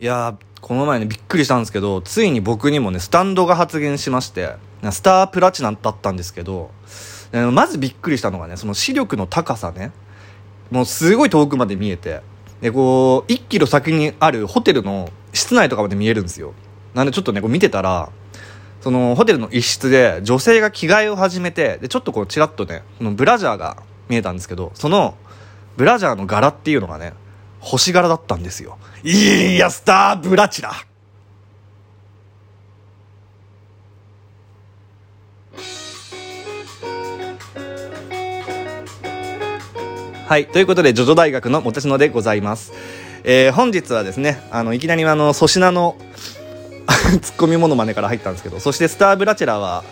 いや、この前ね、びっくりしたんですけど、ついに僕にもね、スタンドが発現しまして、スタープラチナだったんですけど、まずびっくりしたのがね、その視力の高さね、もうすごい遠くまで見えて、で、こう、1キロ先にあるホテルの室内とかまで見えるんですよ。なんでちょっとね、こう見てたら、そのホテルの一室で女性が着替えを始めて、で、ちょっとこうチラッとね、このブラジャーが見えたんですけど、そのブラジャーの柄っていうのがね、星柄だったんですよ。いや、スターブラチナはい。ということで、ジョジョ大学のもてしのでございます。えー本日はですね、あの、いきなりあの、粗品の ツッコミモノマネから入ったんですけど、そしてスターブラチェラは、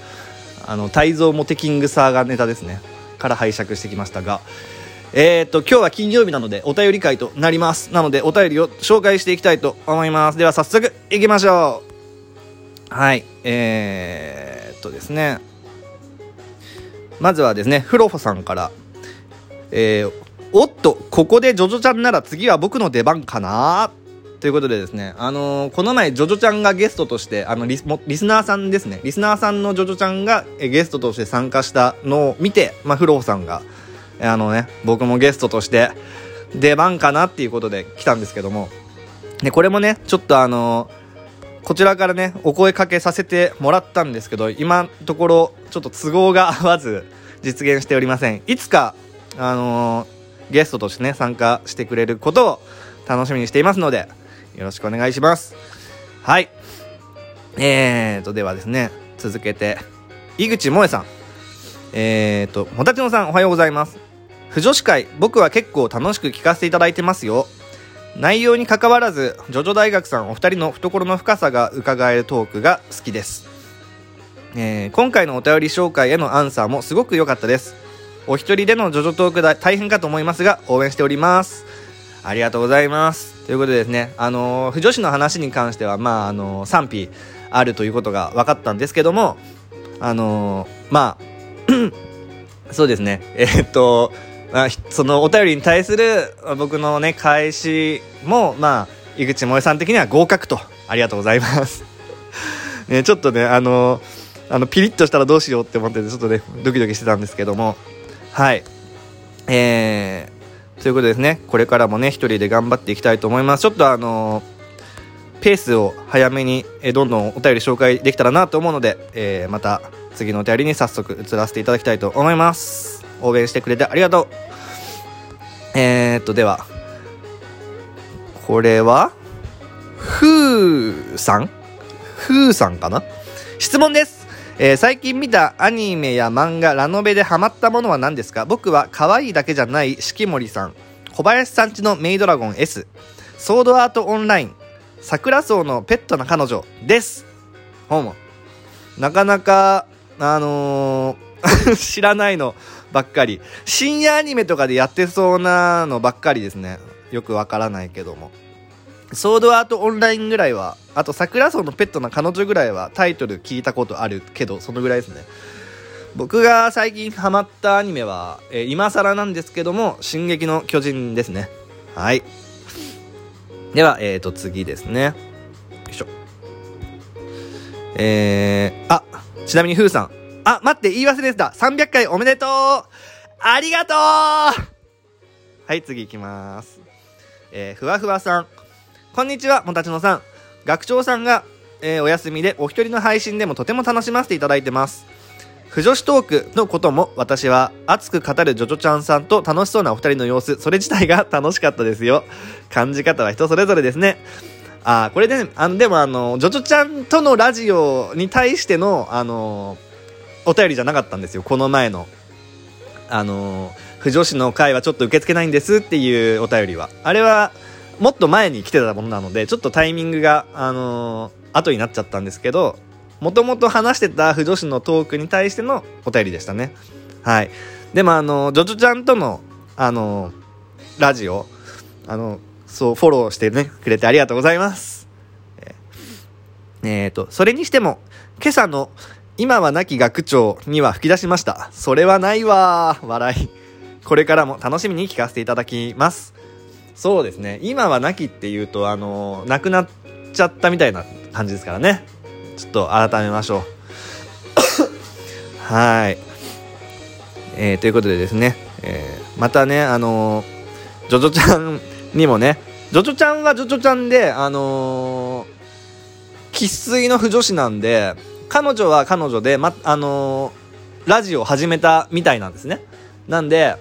あの、泰造モテキングサーガネタですね。から拝借してきましたが、えー、っと、今日は金曜日なので、お便り会となります。なので、お便りを紹介していきたいと思います。では、早速、行きましょう。はい。えー、っとですね。まずはですね、フロフォさんから、えー、おっと、ここでジョジョちゃんなら次は僕の出番かな？ということでですね、あのーこの前、ジョジョちゃんがゲストとして、あのリス、もリスナーさんですね、リスナーさんのジョジョちゃんがえゲストとして参加したのを見て、まあ、フローさんが、あのね、僕もゲストとして出番かなっていうことで来たんですけども、で、これもね、ちょっとあのこちらからね、お声かけさせてもらったんですけど、今のところ、ちょっと都合が合わず、実現しておりません。いつか、あのーゲストとしてね、参加してくれることを楽しみにしていますので、よろしくお願いします。はい。えーと、ではですね、続けて、井口萌さん。えーと、もたちのさん、おはようございます。不女子会、僕は結構楽しく聞かせていただいてますよ。内容に関わらず、ジョジョ大学さんお二人の懐の深さが伺えるトークが好きです。えー今回のお便り紹介へのアンサーもすごく良かったです。お一人でのジョジョトークだ大変かと思いますが、応援しております。ありがとうございます。ということでですね、あのー、不女子の話に関しては、まあ、あのー賛否あるということが分かったんですけども、あのーまあ、そうですね、えっと、まあ、そのお便りに対する僕のね、返しも、まあ、井口萌さん的には合格と、ありがとうございます。ね、ちょっとね、あのあの、ピリッとしたらどうしようって思ってて、ちょっとね、ドキドキしてたんですけども、はい。えー、ということですね、これからもね、一人で頑張っていきたいと思います。ちょっとあのペースを早めに、えどんどんお便り紹介できたらなと思うので、えーまた次のお便りに早速移らせていただきたいと思います。応援してくれてありがとう。えー、っと、では、これは、ふーさん？ふーさんかな？質問です。えー最近見たアニメや漫画、ラノベでハマったものは何ですか？僕は可愛いだけじゃない四季森さん、小林さんちのメイドラゴン S、ソードアートオンライン、桜草のペットな彼女です。ほうも。なかなか、あのー 知らないのばっかり。深夜アニメとかでやってそうなのばっかりですね。よくわからないけども。ソードアートオンラインぐらいは、あと桜草のペットな彼女ぐらいはタイトル聞いたことあるけど、そのぐらいですね。僕が最近ハマったアニメは、えー今更なんですけども、進撃の巨人ですね。はい。では、えーと、次ですね。よいしょ。えー、あ、ちなみにふーさん。あ、待って、言い忘れてた。300回おめでとうありがとうはい、次行きます。えー、ふわふわさん。こんにちは、もたちのさん。学長さんが、えーお休みでお一人の配信でもとても楽しませていただいてます。不女子トークのことも私は熱く語るジョジョちゃんさんと楽しそうなお二人の様子、それ自体が楽しかったですよ。感じ方は人それぞれですね。あーこれで、ね、あの、でもあの、ジョジョちゃんとのラジオに対しての、あの、お便りじゃなかったんですよ、この前の。あの、不女子の会はちょっと受け付けないんですっていうお便りは。あれは、もっと前に来てたものなので、ちょっとタイミングが、あの後になっちゃったんですけど、もともと話してた不女子のトークに対してのお便りでしたね。はい。でもあの、ジョジョちゃんとの、あの、ラジオ、あの、そう、フォローしてね、くれてありがとうございます。えーえーと、それにしても、今朝の、今は亡き学長には吹き出しました。それはないわー。笑い。これからも楽しみに聞かせていただきます。そうですね今は亡きっていうとあの亡くなっちゃったみたいな感じですからねちょっと改めましょう はいえー、ということでですね、えー、またねあのジョジョちゃんにもねジョジョちゃんはジョジョちゃんであの生、粋の不女子なんで彼女は彼女で、ま、あのー、ラジオを始めたみたいなんですね。なんで、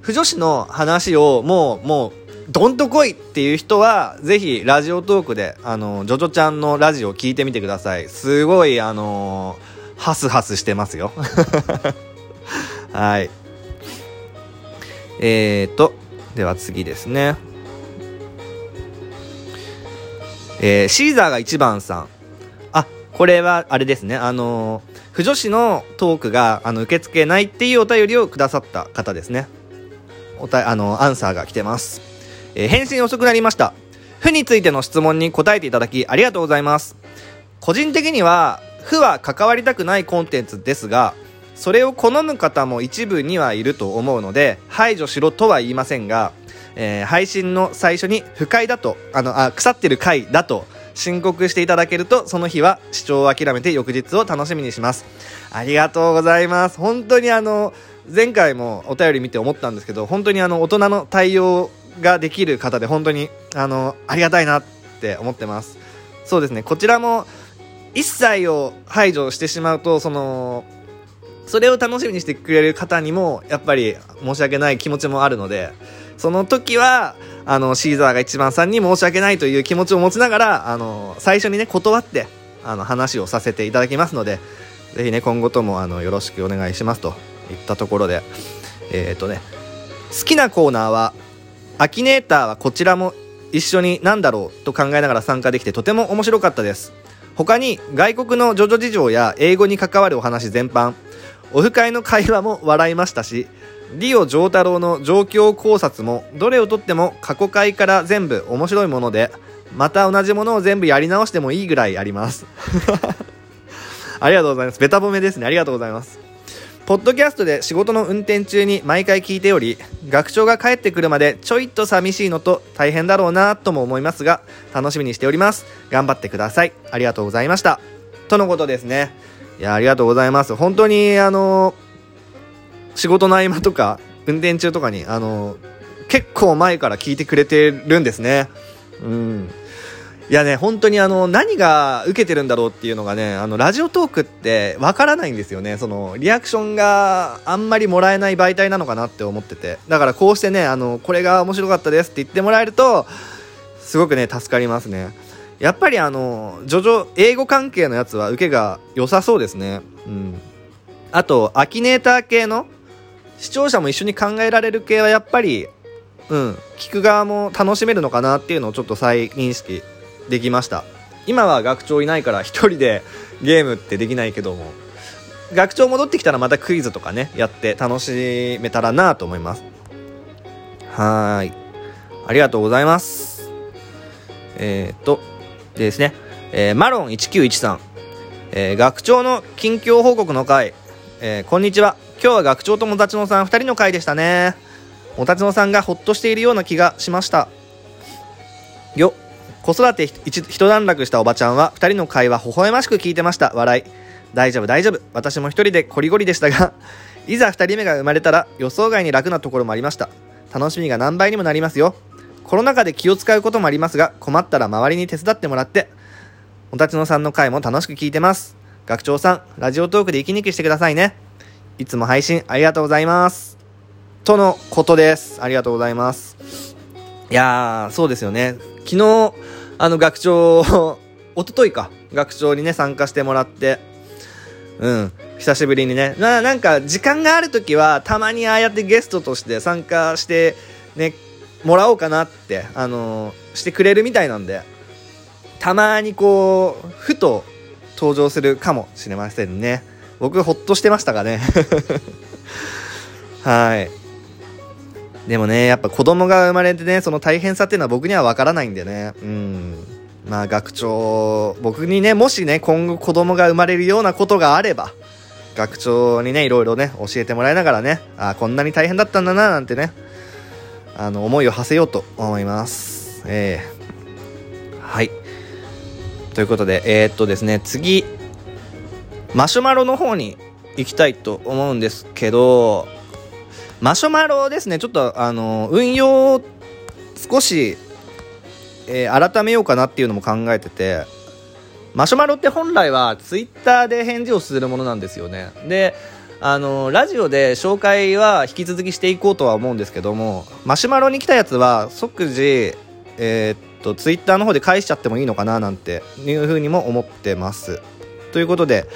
不女子の話をもう、もう、どんと来いっていう人は、ぜひ、ラジオトークで、あの、ジョジョちゃんのラジオを聞いてみてください。すごい、あのー、ハスハスしてますよ。はい。えーと、では次ですね。えー、シーザーが1番さん。これはあれですね、あの不女子のトークがあの受け付けないっていうお便りをくださった方ですね。おたあのアンサーが来てます。えー、返信遅くなりました。負についての質問に答えていただきありがとうございます。個人的には、負は関わりたくないコンテンツですが、それを好む方も一部にはいると思うので、排除しろとは言いませんが、えー、配信の最初に不快だと、あの、あ、腐ってる回だと申告していただけると、その日は視聴を諦めて翌日を楽しみにします。ありがとうございます。本当にあの、前回もお便り見て思ったんですけど、本当にあの、大人の対応ができる方で、本当に、あの、ありがたいなって思ってます。そうですね、こちらも、一切を排除してしまうと、その、それを楽しみにしてくれる方にも、やっぱり申し訳ない気持ちもあるので、その時は、あの、シーザーが一番さんに申し訳ないという気持ちを持ちながら、あの、最初にね、断って、あの、話をさせていただきますので、ぜひね、今後とも、あの、よろしくお願いしますといったところで、えっ、ー、とね、好きなコーナーは、アキネーターはこちらも一緒に何だろうと考えながら参加できてとても面白かったです。他に外国のジョジョ事情や英語に関わるお話全般、オフ会の会話も笑いましたし、リオ丈太郎の状況考察もどれをとっても過去回から全部面白いものでまた同じものを全部やり直してもいいぐらいあります。ありがとうございます。ベタ褒めですね。ありがとうございます。ポッドキャストで仕事の運転中に毎回聞いており学長が帰ってくるまでちょいと寂しいのと大変だろうなとも思いますが楽しみにしております。頑張ってください。ありがとうございました。とのことですね。いやありがとうございます本当にあの仕事の合間とか、運転中とかに、あの、結構前から聞いてくれてるんですね。うん。いやね、本当にあの、何が受けてるんだろうっていうのがね、あの、ラジオトークってわからないんですよね。その、リアクションがあんまりもらえない媒体なのかなって思ってて。だからこうしてね、あの、これが面白かったですって言ってもらえると、すごくね、助かりますね。やっぱりあの、ジョジョ、英語関係のやつは受けが良さそうですね。うん。あと、アキネーター系の視聴者も一緒に考えられる系はやっぱり、うん、聞く側も楽しめるのかなっていうのをちょっと再認識できました。今は学長いないから一人でゲームってできないけども、学長戻ってきたらまたクイズとかね、やって楽しめたらなと思います。はーい。ありがとうございます。えー、っと、でですね、えー、マロン1913、えー、学長の近況報告の回、えー、こんにちは。今日は学長ともたちのさん2人の回でしたね。もたちのさんがほっとしているような気がしました。よ。子育て一段落したおばちゃんは2人の会話微笑ましく聞いてました。笑い。大丈夫大丈夫。私も1人でコリゴリでしたがいざ2人目が生まれたら予想外に楽なところもありました。楽しみが何倍にもなりますよ。コロナ禍で気を使うこともありますが困ったら周りに手伝ってもらっておたちのさんの回も楽しく聞いてます学長さんラジオトークで息抜きしてくださいねいつも配信ありがとうございます。とのことです。ありがとうございます。いやー、そうですよね。昨日、あの、学長、おとといか、学長にね、参加してもらって、うん、久しぶりにね。な、なんか、時間があるときは、たまにああやってゲストとして参加して、ね、もらおうかなって、あのー、してくれるみたいなんで、たまにこう、ふと登場するかもしれませんね。僕ほっとしてましたかね。はい。でもねやっぱ子供が生まれてねその大変さっていうのは僕にはわからないんでね。うん。まあ学長僕にねもしね今後子供が生まれるようなことがあれば学長にねいろいろね教えてもらいながらねあこんなに大変だったんだななんてねあの思いを馳せようと思います。えー、はい。ということでえー、っとですね次。マシュマロの方に行きたいと思うんですけどマシュマロですねちょっとあの運用を少し、えー、改めようかなっていうのも考えててマシュマロって本来はツイッターで返事をするものなんですよね。であのラジオで紹介は引き続きしていこうとは思うんですけどもマシュマロに来たやつは即時えー、っとツイッターの方で返しちゃってもいいのかななんていうふうにも思ってます。ということで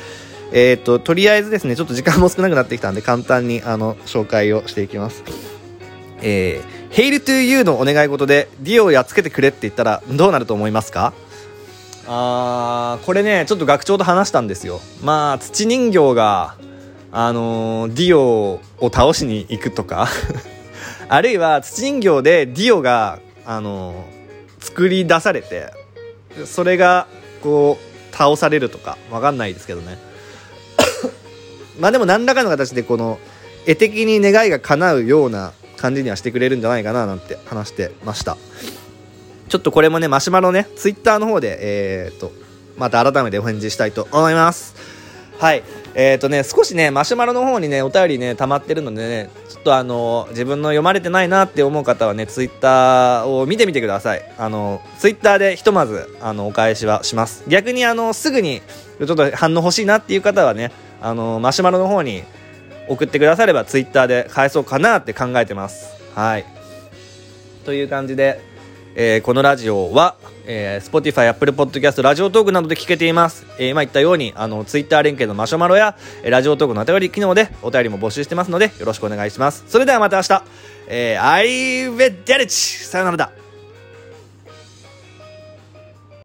えー、っととりあえずですねちょっと時間も少なくなってきたんで簡単にあの紹介をしていきます。えー、ヘイルトゥーユーのお願い事でディオをやっつけてくれって言ったらどうなると思いますか？あーこれねちょっと学長と話したんですよ。まあ土人形があの、ディオを倒しに行くとか あるいは土人形でディオが、あの、作り出されてそれがこう倒されるとかわかんないですけどね。まあでも何らかの形でこの絵的に願いが叶うような感じにはしてくれるんじゃないかななんて話してました。ちょっとこれもねマシュマロねツイッターの方でえー、っとまた改めてお返事したいと思います。はい。えー、とね少しねマシュマロの方にねお便りね溜まってるのでねちょっとあの自分の読まれてないなって思う方はねツイッターを見てみてください。あのツイッターでひとまずあのお返しはします。逆にあのすぐにちょっと反応欲しいなっていう方はねあのマシュマロの方に送ってくださればツイッターで返そうかなって考えてます。はい。という感じで、えー、このラジオは、えー、Spotify、Apple Podcast、ラジオトークなどで聞けています。えー、今言ったように、あの、ツイッター連携のマシュマロや、えー、ラジオトークのお便り機能でお便りも募集してますので、よろしくお願いします。それではまた明日、えー、I w e d e r i c h さよならだ。